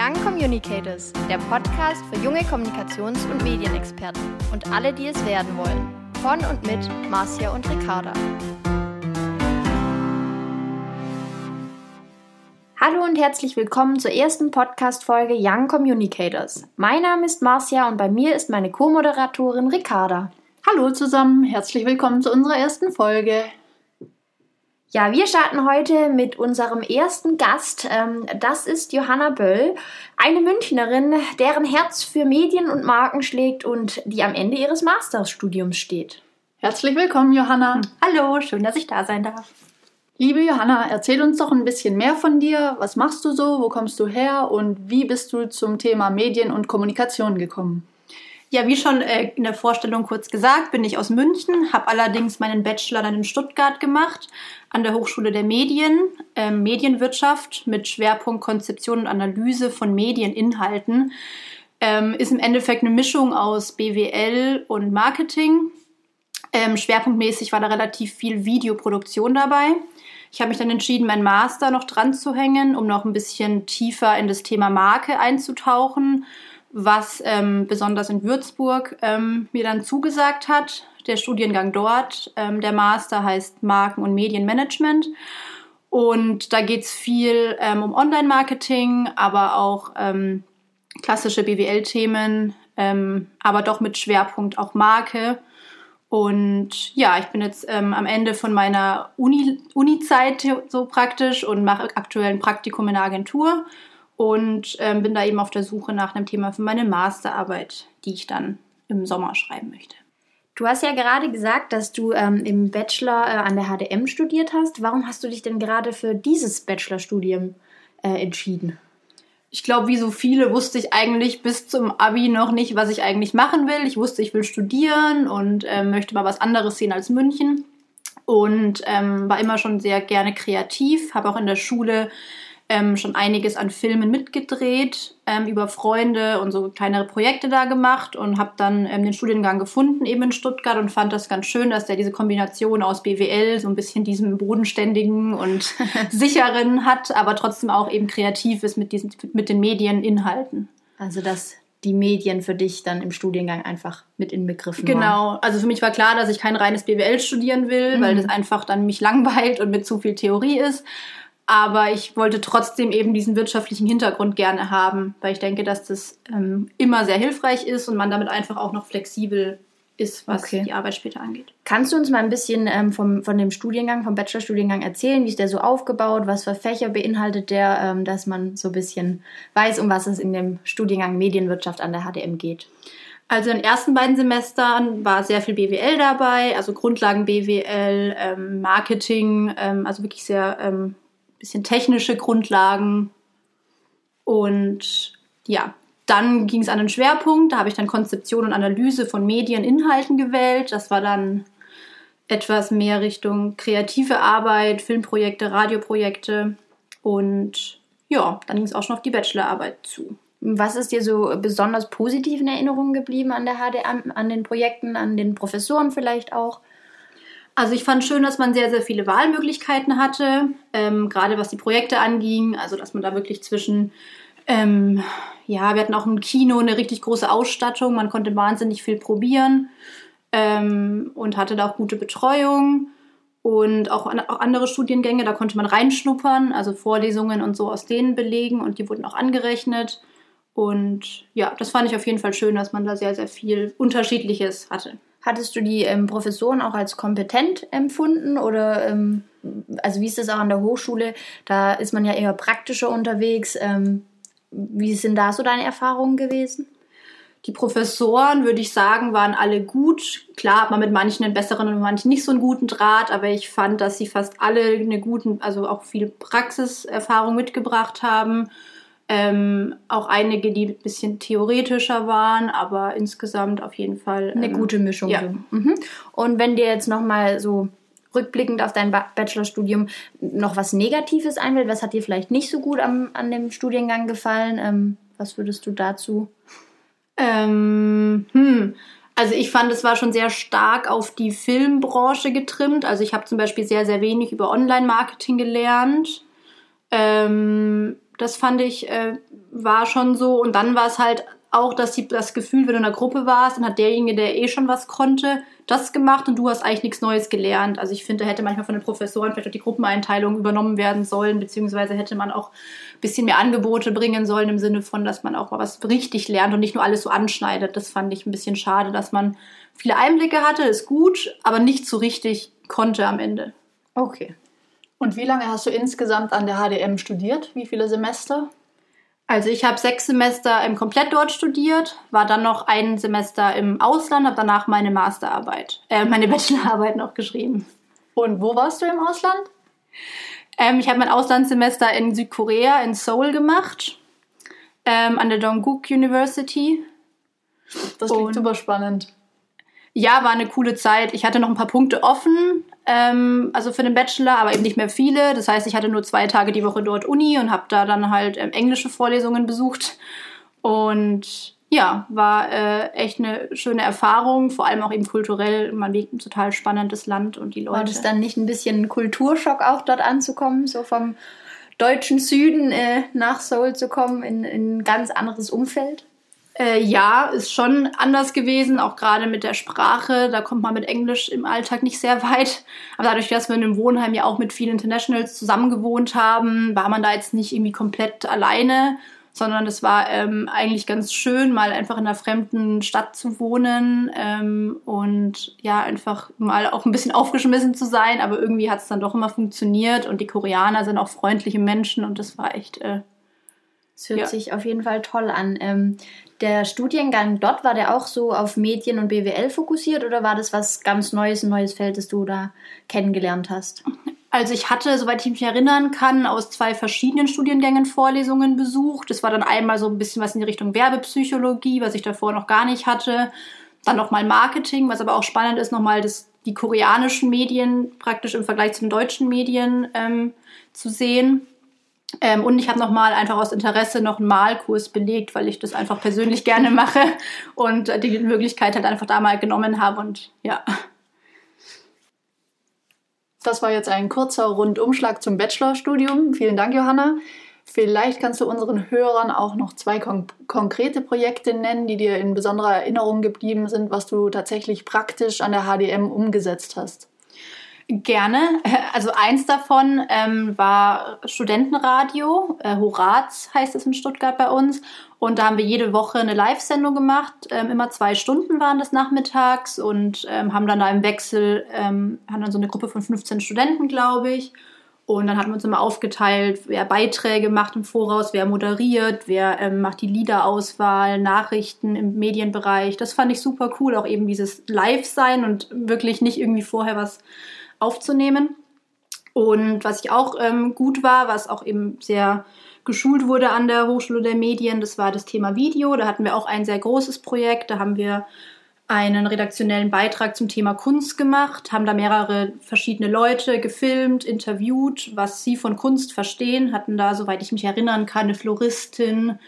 Young Communicators, der Podcast für junge Kommunikations- und Medienexperten und alle, die es werden wollen. Von und mit Marcia und Ricarda. Hallo und herzlich willkommen zur ersten Podcast-Folge Young Communicators. Mein Name ist Marcia und bei mir ist meine Co-Moderatorin Ricarda. Hallo zusammen, herzlich willkommen zu unserer ersten Folge. Ja, wir starten heute mit unserem ersten Gast. Ähm, das ist Johanna Böll, eine Münchnerin, deren Herz für Medien und Marken schlägt und die am Ende ihres Masterstudiums steht. Herzlich willkommen, Johanna. Hallo, schön, dass ich da sein darf. Liebe Johanna, erzähl uns doch ein bisschen mehr von dir. Was machst du so? Wo kommst du her? Und wie bist du zum Thema Medien und Kommunikation gekommen? Ja, wie schon äh, in der Vorstellung kurz gesagt, bin ich aus München, habe allerdings meinen Bachelor dann in Stuttgart gemacht, an der Hochschule der Medien, äh, Medienwirtschaft mit Schwerpunkt Konzeption und Analyse von Medieninhalten. Ähm, ist im Endeffekt eine Mischung aus BWL und Marketing. Ähm, schwerpunktmäßig war da relativ viel Videoproduktion dabei. Ich habe mich dann entschieden, meinen Master noch dran zu hängen, um noch ein bisschen tiefer in das Thema Marke einzutauchen was ähm, besonders in Würzburg ähm, mir dann zugesagt hat. Der Studiengang dort, ähm, der Master heißt Marken- und Medienmanagement. Und da geht es viel ähm, um Online-Marketing, aber auch ähm, klassische BWL-Themen, ähm, aber doch mit Schwerpunkt auch Marke. Und ja, ich bin jetzt ähm, am Ende von meiner Uni-Zeit Uni so praktisch und mache aktuell ein Praktikum in der Agentur und ähm, bin da eben auf der Suche nach einem Thema für meine Masterarbeit, die ich dann im Sommer schreiben möchte. Du hast ja gerade gesagt, dass du ähm, im Bachelor äh, an der HDM studiert hast. Warum hast du dich denn gerade für dieses Bachelorstudium äh, entschieden? Ich glaube, wie so viele wusste ich eigentlich bis zum Abi noch nicht, was ich eigentlich machen will. Ich wusste, ich will studieren und äh, möchte mal was anderes sehen als München. Und ähm, war immer schon sehr gerne kreativ, habe auch in der Schule ähm, schon einiges an Filmen mitgedreht, ähm, über Freunde und so kleinere Projekte da gemacht und habe dann ähm, den Studiengang gefunden eben in Stuttgart und fand das ganz schön, dass der diese Kombination aus BWL so ein bisschen diesem bodenständigen und sicheren hat, aber trotzdem auch eben kreativ ist mit diesen mit den Medieninhalten. Also dass die Medien für dich dann im Studiengang einfach mit inbegriffen Genau, waren. also für mich war klar, dass ich kein reines BWL studieren will, mhm. weil das einfach dann mich langweilt und mit zu viel Theorie ist. Aber ich wollte trotzdem eben diesen wirtschaftlichen Hintergrund gerne haben, weil ich denke, dass das ähm, immer sehr hilfreich ist und man damit einfach auch noch flexibel ist, was okay. die Arbeit später angeht. Kannst du uns mal ein bisschen ähm, vom, von dem Studiengang, vom Bachelorstudiengang erzählen? Wie ist der so aufgebaut? Was für Fächer beinhaltet der, ähm, dass man so ein bisschen weiß, um was es in dem Studiengang Medienwirtschaft an der HDM geht? Also in den ersten beiden Semestern war sehr viel BWL dabei, also Grundlagen BWL, ähm, Marketing, ähm, also wirklich sehr ähm, bisschen technische Grundlagen. Und ja, dann ging es an den Schwerpunkt. Da habe ich dann Konzeption und Analyse von Medieninhalten gewählt. Das war dann etwas mehr Richtung kreative Arbeit, Filmprojekte, Radioprojekte. Und ja, dann ging es auch schon auf die Bachelorarbeit zu. Was ist dir so besonders positiv in Erinnerung geblieben an der HDM, an den Projekten, an den Professoren vielleicht auch? Also ich fand schön, dass man sehr, sehr viele Wahlmöglichkeiten hatte, ähm, gerade was die Projekte anging. Also dass man da wirklich zwischen, ähm, ja, wir hatten auch ein Kino, eine richtig große Ausstattung, man konnte wahnsinnig viel probieren ähm, und hatte da auch gute Betreuung. Und auch, auch andere Studiengänge, da konnte man reinschnuppern, also Vorlesungen und so aus denen belegen und die wurden auch angerechnet. Und ja, das fand ich auf jeden Fall schön, dass man da sehr, sehr viel Unterschiedliches hatte. Hattest du die ähm, Professoren auch als kompetent empfunden oder ähm, also wie ist das auch an der Hochschule? Da ist man ja eher praktischer unterwegs. Ähm, wie sind da so deine Erfahrungen gewesen? Die Professoren, würde ich sagen, waren alle gut. Klar hat man mit manchen einen besseren und mit manchen nicht so einen guten Draht, aber ich fand, dass sie fast alle eine guten, also auch viel Praxiserfahrung mitgebracht haben. Ähm, auch einige, die ein bisschen theoretischer waren, aber insgesamt auf jeden Fall ähm, eine gute Mischung. Ja. Mhm. Und wenn dir jetzt nochmal so rückblickend auf dein Bachelorstudium noch was Negatives einfällt, was hat dir vielleicht nicht so gut am, an dem Studiengang gefallen? Ähm, was würdest du dazu? Ähm, hm. Also ich fand, es war schon sehr stark auf die Filmbranche getrimmt. Also ich habe zum Beispiel sehr, sehr wenig über Online-Marketing gelernt. Ähm, Das fand ich, äh, war schon so. Und dann war es halt auch, dass die, das Gefühl, wenn du in einer Gruppe warst, dann hat derjenige, der eh schon was konnte, das gemacht und du hast eigentlich nichts Neues gelernt. Also ich finde, da hätte manchmal von den Professoren vielleicht auch die Gruppeneinteilung übernommen werden sollen, beziehungsweise hätte man auch ein bisschen mehr Angebote bringen sollen im Sinne von, dass man auch mal was richtig lernt und nicht nur alles so anschneidet. Das fand ich ein bisschen schade, dass man viele Einblicke hatte, ist gut, aber nicht so richtig konnte am Ende. Okay. Und wie lange hast du insgesamt an der HDM studiert? Wie viele Semester? Also ich habe sechs Semester im komplett dort studiert, war dann noch ein Semester im Ausland, habe danach meine Masterarbeit, äh, meine Bachelorarbeit noch geschrieben. Und wo warst du im Ausland? Ähm, ich habe mein Auslandssemester in Südkorea, in Seoul gemacht, ähm, an der Dongguk University. Das klingt Und super spannend. Ja, war eine coole Zeit. Ich hatte noch ein paar Punkte offen, ähm, also für den Bachelor, aber eben nicht mehr viele. Das heißt, ich hatte nur zwei Tage die Woche dort Uni und habe da dann halt ähm, englische Vorlesungen besucht. Und ja, war äh, echt eine schöne Erfahrung, vor allem auch eben kulturell. Man liegt ein total spannendes Land und die Leute. War das dann nicht ein bisschen ein Kulturschock auch dort anzukommen, so vom deutschen Süden äh, nach Seoul zu kommen in, in ein ganz anderes Umfeld? Äh, ja, ist schon anders gewesen, auch gerade mit der Sprache. Da kommt man mit Englisch im Alltag nicht sehr weit. Aber dadurch, dass wir in einem Wohnheim ja auch mit vielen Internationals zusammengewohnt haben, war man da jetzt nicht irgendwie komplett alleine, sondern es war ähm, eigentlich ganz schön, mal einfach in einer fremden Stadt zu wohnen ähm, und ja, einfach mal auch ein bisschen aufgeschmissen zu sein. Aber irgendwie hat es dann doch immer funktioniert und die Koreaner sind auch freundliche Menschen und das war echt. Äh, es hört ja. sich auf jeden Fall toll an. Ähm, der Studiengang dort, war der auch so auf Medien und BWL fokussiert oder war das was ganz Neues, ein neues Feld, das du da kennengelernt hast? Also ich hatte, soweit ich mich erinnern kann, aus zwei verschiedenen Studiengängen Vorlesungen besucht. Das war dann einmal so ein bisschen was in die Richtung Werbepsychologie, was ich davor noch gar nicht hatte. Dann nochmal Marketing, was aber auch spannend ist, nochmal das, die koreanischen Medien praktisch im Vergleich zu den deutschen Medien ähm, zu sehen. Ähm, und ich habe nochmal einfach aus Interesse noch einen Malkurs belegt, weil ich das einfach persönlich gerne mache und die Möglichkeit halt einfach da mal genommen habe und ja. Das war jetzt ein kurzer Rundumschlag zum Bachelorstudium. Vielen Dank, Johanna. Vielleicht kannst du unseren Hörern auch noch zwei kon konkrete Projekte nennen, die dir in besonderer Erinnerung geblieben sind, was du tatsächlich praktisch an der HDM umgesetzt hast. Gerne. Also eins davon ähm, war Studentenradio. Äh, Horaz heißt es in Stuttgart bei uns. Und da haben wir jede Woche eine Live-Sendung gemacht. Ähm, immer zwei Stunden waren das nachmittags und ähm, haben dann da im Wechsel, ähm, haben dann so eine Gruppe von 15 Studenten, glaube ich. Und dann hatten wir uns immer aufgeteilt, wer Beiträge macht im Voraus, wer moderiert, wer ähm, macht die Liederauswahl, Nachrichten im Medienbereich. Das fand ich super cool, auch eben dieses Live-Sein und wirklich nicht irgendwie vorher was aufzunehmen. Und was ich auch ähm, gut war, was auch eben sehr geschult wurde an der Hochschule der Medien, das war das Thema Video. Da hatten wir auch ein sehr großes Projekt. Da haben wir einen redaktionellen Beitrag zum Thema Kunst gemacht, haben da mehrere verschiedene Leute gefilmt, interviewt, was sie von Kunst verstehen, hatten da, soweit ich mich erinnern kann, eine Floristin,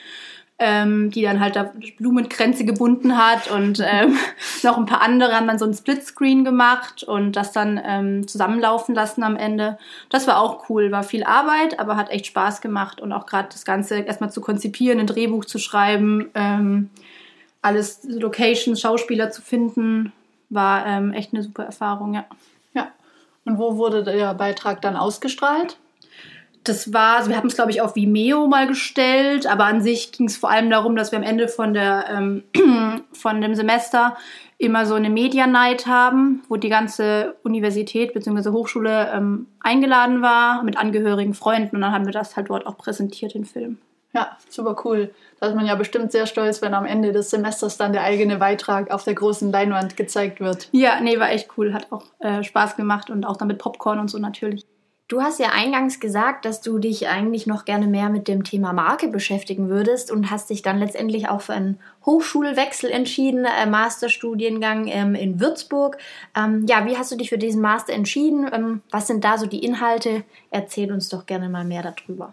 ähm, die dann halt da Blumenkränze gebunden hat und ähm, noch ein paar andere haben dann so ein Splitscreen gemacht und das dann ähm, zusammenlaufen lassen am Ende. Das war auch cool, war viel Arbeit, aber hat echt Spaß gemacht und auch gerade das Ganze erstmal zu konzipieren, ein Drehbuch zu schreiben, ähm, alles Locations, Schauspieler zu finden, war ähm, echt eine super Erfahrung, ja. Ja. Und wo wurde der Beitrag dann ausgestrahlt? Das war, also wir haben es glaube ich auf Vimeo mal gestellt, aber an sich ging es vor allem darum, dass wir am Ende von der ähm, von dem Semester immer so eine Media Night haben, wo die ganze Universität bzw. Hochschule ähm, eingeladen war mit angehörigen Freunden und dann haben wir das halt dort auch präsentiert, den Film. Ja, super cool. Da ist man ja bestimmt sehr stolz, wenn am Ende des Semesters dann der eigene Beitrag auf der großen Leinwand gezeigt wird. Ja, nee, war echt cool. Hat auch äh, Spaß gemacht und auch damit Popcorn und so natürlich. Du hast ja eingangs gesagt, dass du dich eigentlich noch gerne mehr mit dem Thema Marke beschäftigen würdest und hast dich dann letztendlich auch für einen Hochschulwechsel entschieden, äh, Masterstudiengang ähm, in Würzburg. Ähm, ja, wie hast du dich für diesen Master entschieden? Ähm, was sind da so die Inhalte? Erzähl uns doch gerne mal mehr darüber.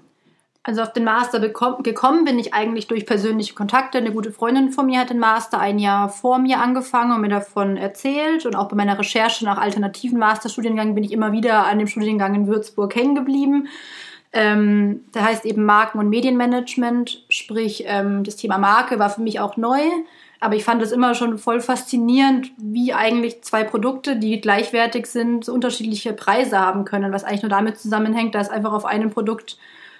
Also auf den Master gekommen bin ich eigentlich durch persönliche Kontakte. Eine gute Freundin von mir hat den Master ein Jahr vor mir angefangen und mir davon erzählt. Und auch bei meiner Recherche nach alternativen Masterstudiengängen bin ich immer wieder an dem Studiengang in Würzburg hängen geblieben. Ähm, der heißt eben Marken- und Medienmanagement, sprich ähm, das Thema Marke war für mich auch neu. Aber ich fand es immer schon voll faszinierend, wie eigentlich zwei Produkte, die gleichwertig sind, so unterschiedliche Preise haben können, was eigentlich nur damit zusammenhängt, dass einfach auf einem Produkt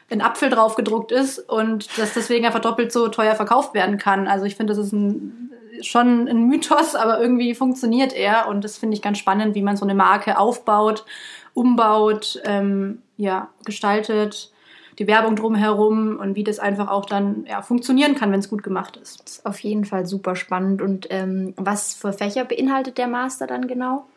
ein Apfel drauf gedruckt ist und das deswegen einfach doppelt so teuer verkauft werden kann. Also ich finde, das ist ein, schon ein Mythos, aber irgendwie funktioniert er und das finde ich ganz spannend, wie man so eine Marke aufbaut, umbaut, ähm, ja, gestaltet die Werbung drumherum und wie das einfach auch dann ja, funktionieren kann, wenn es gut gemacht ist. Das ist auf jeden Fall super spannend. Und ähm, was für Fächer beinhaltet der Master dann genau?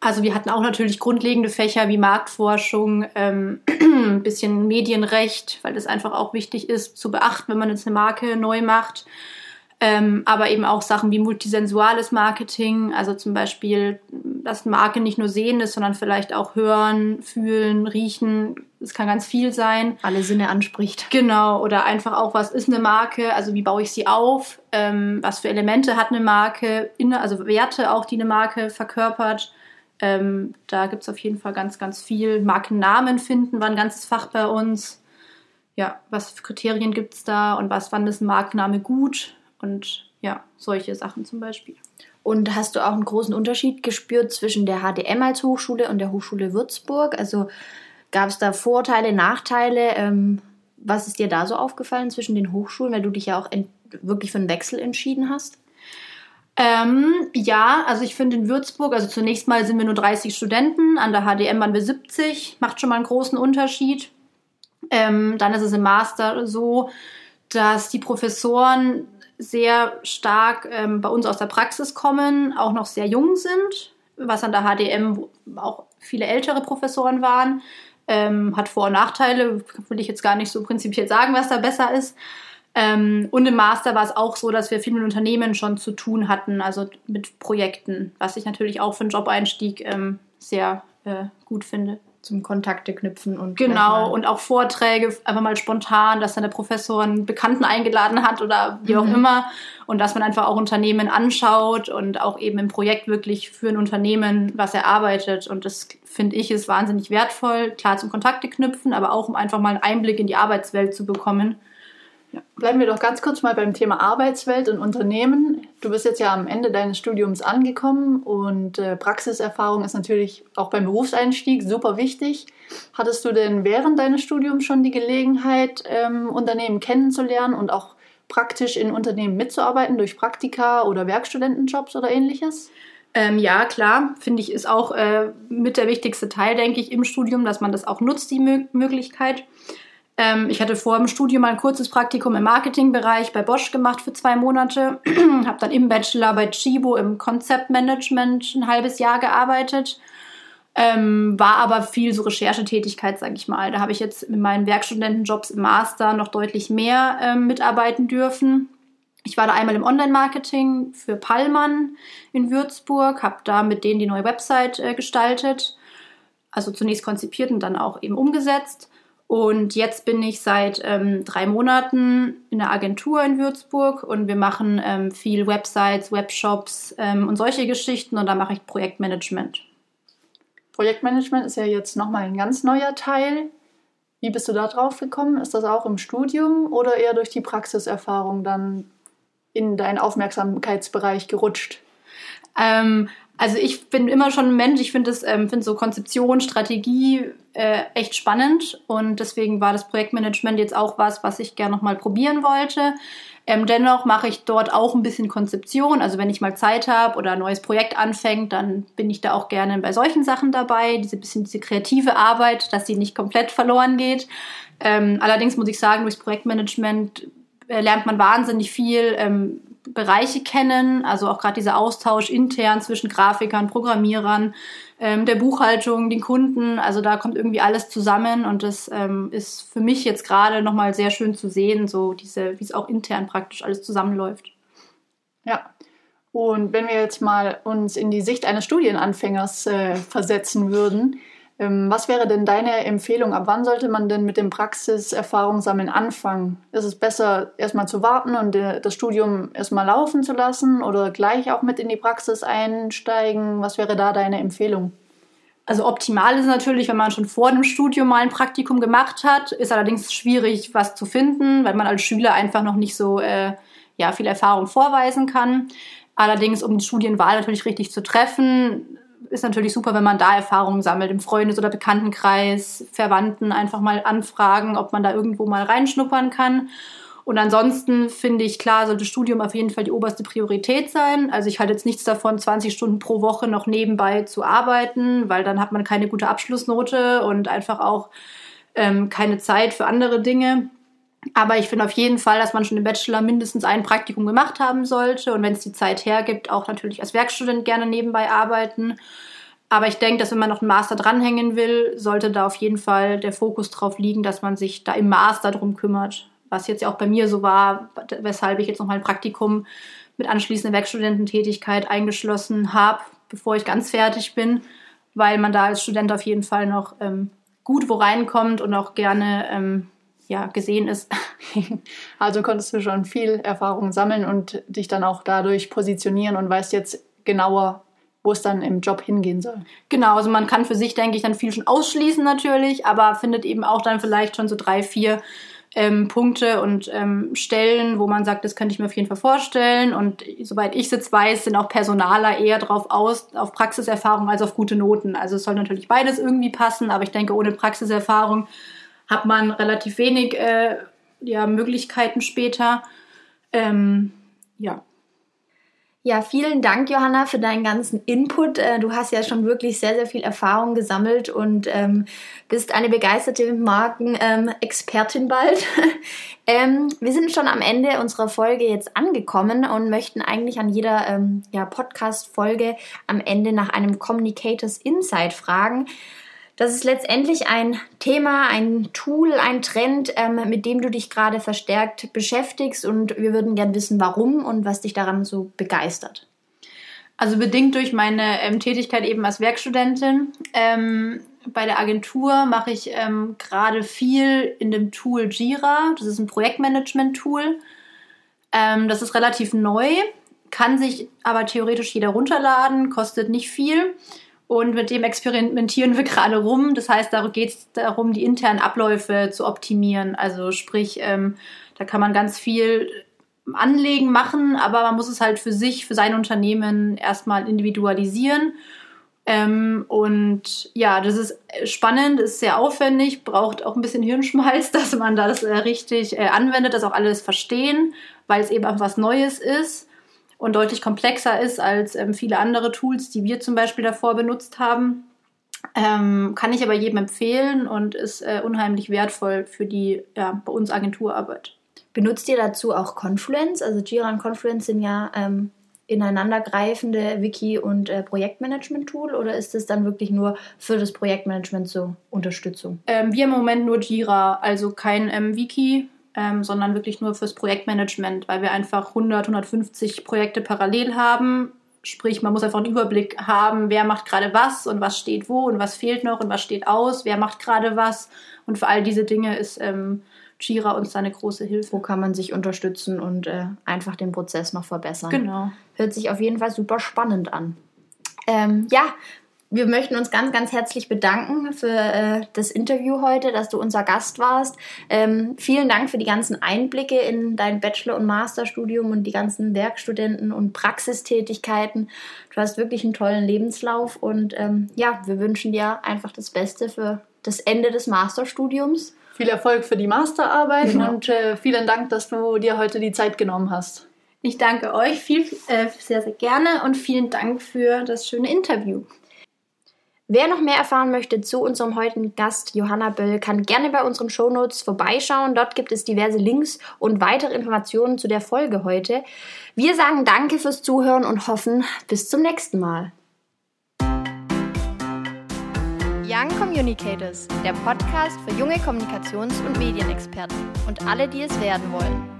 Also wir hatten auch natürlich grundlegende Fächer wie Marktforschung, ähm, ein bisschen Medienrecht, weil das einfach auch wichtig ist zu beachten, wenn man jetzt eine Marke neu macht. Ähm, aber eben auch Sachen wie multisensuales Marketing, also zum Beispiel, dass Marke nicht nur sehen ist, sondern vielleicht auch hören, fühlen, riechen. Es kann ganz viel sein. Alle Sinne anspricht. Genau. Oder einfach auch, was ist eine Marke? Also wie baue ich sie auf? Ähm, was für Elemente hat eine Marke? Also Werte auch, die eine Marke verkörpert. Ähm, da gibt es auf jeden Fall ganz, ganz viel. Markennamen finden war ein ganzes Fach bei uns. Ja, was für Kriterien gibt es da und was, wann ist ein Markenname gut? und ja, solche Sachen zum Beispiel. Und hast du auch einen großen Unterschied gespürt zwischen der HDM als Hochschule und der Hochschule Würzburg? Also gab es da Vorteile, Nachteile? Ähm, was ist dir da so aufgefallen zwischen den Hochschulen, weil du dich ja auch wirklich für einen Wechsel entschieden hast? Ähm, ja, also ich finde in Würzburg, also zunächst mal sind wir nur 30 Studenten, an der HDM waren wir 70, macht schon mal einen großen Unterschied. Ähm, dann ist es im Master so, dass die Professoren sehr stark ähm, bei uns aus der Praxis kommen, auch noch sehr jung sind, was an der HDM auch viele ältere Professoren waren. Ähm, hat Vor- und Nachteile, will ich jetzt gar nicht so prinzipiell sagen, was da besser ist. Ähm, und im Master war es auch so, dass wir viel mit Unternehmen schon zu tun hatten, also mit Projekten, was ich natürlich auch für einen Job-Einstieg ähm, sehr äh, gut finde. Zum Kontakte knüpfen und genau und auch Vorträge einfach mal spontan, dass dann der Professor einen Bekannten eingeladen hat oder wie auch mhm. immer. Und dass man einfach auch Unternehmen anschaut und auch eben im Projekt wirklich für ein Unternehmen was erarbeitet. Und das finde ich ist wahnsinnig wertvoll, klar zum Kontakte knüpfen, aber auch um einfach mal einen Einblick in die Arbeitswelt zu bekommen ja. Bleiben wir doch ganz kurz mal beim Thema Arbeitswelt und Unternehmen. Du bist jetzt ja am Ende deines Studiums angekommen und äh, Praxiserfahrung ist natürlich auch beim Berufseinstieg super wichtig. Hattest du denn während deines Studiums schon die Gelegenheit, ähm, Unternehmen kennenzulernen und auch praktisch in Unternehmen mitzuarbeiten durch Praktika oder Werkstudentenjobs oder ähnliches? Ähm, ja, klar, finde ich, ist auch äh, mit der wichtigste Teil, denke ich, im Studium, dass man das auch nutzt, die Mö Möglichkeit. Ähm, ich hatte vor dem Studium mal ein kurzes Praktikum im Marketingbereich bei Bosch gemacht für zwei Monate. habe dann im Bachelor bei Chibo im Konzeptmanagement ein halbes Jahr gearbeitet. Ähm, war aber viel so Recherchetätigkeit, sage ich mal. Da habe ich jetzt mit meinen Werkstudentenjobs im Master noch deutlich mehr ähm, mitarbeiten dürfen. Ich war da einmal im Online-Marketing für Pallmann in Würzburg, habe da mit denen die neue Website äh, gestaltet. Also zunächst konzipiert und dann auch eben umgesetzt. Und jetzt bin ich seit ähm, drei Monaten in der Agentur in Würzburg und wir machen ähm, viel Websites, Webshops ähm, und solche Geschichten und da mache ich Projektmanagement. Projektmanagement ist ja jetzt nochmal ein ganz neuer Teil. Wie bist du da drauf gekommen? Ist das auch im Studium oder eher durch die Praxiserfahrung dann in deinen Aufmerksamkeitsbereich gerutscht? Ähm, also ich bin immer schon ein Mensch, ich finde ähm, find so Konzeption, Strategie äh, echt spannend und deswegen war das Projektmanagement jetzt auch was, was ich gerne nochmal probieren wollte. Ähm, dennoch mache ich dort auch ein bisschen Konzeption. Also wenn ich mal Zeit habe oder ein neues Projekt anfängt, dann bin ich da auch gerne bei solchen Sachen dabei. Diese bisschen diese kreative Arbeit, dass sie nicht komplett verloren geht. Ähm, allerdings muss ich sagen, durchs Projektmanagement äh, lernt man wahnsinnig viel ähm, Bereiche kennen, also auch gerade dieser Austausch intern zwischen Grafikern, Programmierern, ähm, der Buchhaltung, den Kunden. Also da kommt irgendwie alles zusammen und das ähm, ist für mich jetzt gerade nochmal sehr schön zu sehen, so diese, wie es auch intern praktisch alles zusammenläuft. Ja. Und wenn wir jetzt mal uns in die Sicht eines Studienanfängers äh, versetzen würden, was wäre denn deine Empfehlung? Ab wann sollte man denn mit dem Praxiserfahrung sammeln anfangen? Ist es besser, erstmal zu warten und das Studium erstmal laufen zu lassen oder gleich auch mit in die Praxis einsteigen? Was wäre da deine Empfehlung? Also optimal ist natürlich, wenn man schon vor dem Studium mal ein Praktikum gemacht hat. Ist allerdings schwierig, was zu finden, weil man als Schüler einfach noch nicht so äh, ja, viel Erfahrung vorweisen kann. Allerdings, um die Studienwahl natürlich richtig zu treffen, ist natürlich super, wenn man da Erfahrungen sammelt, im Freundes- oder Bekanntenkreis, Verwandten einfach mal anfragen, ob man da irgendwo mal reinschnuppern kann. Und ansonsten finde ich, klar, sollte Studium auf jeden Fall die oberste Priorität sein. Also ich halte jetzt nichts davon, 20 Stunden pro Woche noch nebenbei zu arbeiten, weil dann hat man keine gute Abschlussnote und einfach auch ähm, keine Zeit für andere Dinge. Aber ich finde auf jeden Fall, dass man schon im Bachelor mindestens ein Praktikum gemacht haben sollte und wenn es die Zeit hergibt, auch natürlich als Werkstudent gerne nebenbei arbeiten. Aber ich denke, dass wenn man noch einen Master dranhängen will, sollte da auf jeden Fall der Fokus drauf liegen, dass man sich da im Master drum kümmert. Was jetzt ja auch bei mir so war, weshalb ich jetzt noch mal ein Praktikum mit anschließender Werkstudententätigkeit eingeschlossen habe, bevor ich ganz fertig bin, weil man da als Student auf jeden Fall noch ähm, gut wo reinkommt und auch gerne ähm, ja, gesehen ist. Also konntest du schon viel Erfahrung sammeln und dich dann auch dadurch positionieren und weißt jetzt genauer, wo es dann im Job hingehen soll. Genau, also man kann für sich, denke ich, dann viel schon ausschließen natürlich, aber findet eben auch dann vielleicht schon so drei, vier ähm, Punkte und ähm, Stellen, wo man sagt, das könnte ich mir auf jeden Fall vorstellen. Und soweit ich es jetzt weiß, sind auch Personaler eher drauf aus, auf Praxiserfahrung als auf gute Noten. Also es soll natürlich beides irgendwie passen, aber ich denke, ohne Praxiserfahrung hat man relativ wenig äh, ja, Möglichkeiten später. Ähm, ja. Ja, vielen Dank, Johanna, für deinen ganzen Input. Äh, du hast ja schon wirklich sehr, sehr viel Erfahrung gesammelt und ähm, bist eine begeisterte Markenexpertin ähm, bald. ähm, wir sind schon am Ende unserer Folge jetzt angekommen und möchten eigentlich an jeder ähm, ja, Podcast-Folge am Ende nach einem Communicators Insight fragen. Das ist letztendlich ein Thema, ein Tool, ein Trend, ähm, mit dem du dich gerade verstärkt beschäftigst und wir würden gern wissen, warum und was dich daran so begeistert. Also bedingt durch meine ähm, Tätigkeit eben als Werkstudentin. Ähm, bei der Agentur mache ich ähm, gerade viel in dem Tool Jira. Das ist ein Projektmanagement-Tool. Ähm, das ist relativ neu, kann sich aber theoretisch jeder runterladen, kostet nicht viel. Und mit dem experimentieren wir gerade rum. Das heißt, da geht es darum, die internen Abläufe zu optimieren. Also sprich, ähm, da kann man ganz viel anlegen, machen, aber man muss es halt für sich, für sein Unternehmen erstmal individualisieren. Ähm, und ja, das ist spannend, ist sehr aufwendig, braucht auch ein bisschen Hirnschmalz, dass man das äh, richtig äh, anwendet, das auch alles verstehen, weil es eben auch was Neues ist und deutlich komplexer ist als ähm, viele andere Tools, die wir zum Beispiel davor benutzt haben. Ähm, kann ich aber jedem empfehlen und ist äh, unheimlich wertvoll für die ja, bei uns Agenturarbeit. Benutzt ihr dazu auch Confluence? Also Jira und Confluence sind ja ähm, ineinandergreifende Wiki- und äh, Projektmanagement-Tool oder ist es dann wirklich nur für das Projektmanagement zur Unterstützung? Ähm, wir im Moment nur Jira, also kein ähm, Wiki ähm, sondern wirklich nur fürs Projektmanagement, weil wir einfach 100, 150 Projekte parallel haben. Sprich, man muss einfach einen Überblick haben, wer macht gerade was und was steht wo und was fehlt noch und was steht aus, wer macht gerade was. Und für all diese Dinge ist ähm, Jira uns da eine große Hilfe. Wo kann man sich unterstützen und äh, einfach den Prozess noch verbessern? Genau. Hört sich auf jeden Fall super spannend an. Ähm, ja, wir möchten uns ganz, ganz herzlich bedanken für äh, das Interview heute, dass du unser Gast warst. Ähm, vielen Dank für die ganzen Einblicke in dein Bachelor- und Masterstudium und die ganzen Werkstudenten und Praxistätigkeiten. Du hast wirklich einen tollen Lebenslauf und ähm, ja, wir wünschen dir einfach das Beste für das Ende des Masterstudiums. Viel Erfolg für die Masterarbeit genau. und äh, vielen Dank, dass du dir heute die Zeit genommen hast. Ich danke euch viel, äh, sehr, sehr gerne und vielen Dank für das schöne Interview. Wer noch mehr erfahren möchte zu unserem heutigen Gast Johanna Böll, kann gerne bei unseren Shownotes vorbeischauen. Dort gibt es diverse Links und weitere Informationen zu der Folge heute. Wir sagen Danke fürs Zuhören und hoffen bis zum nächsten Mal. Young Communicators, der Podcast für junge Kommunikations- und Medienexperten und alle, die es werden wollen.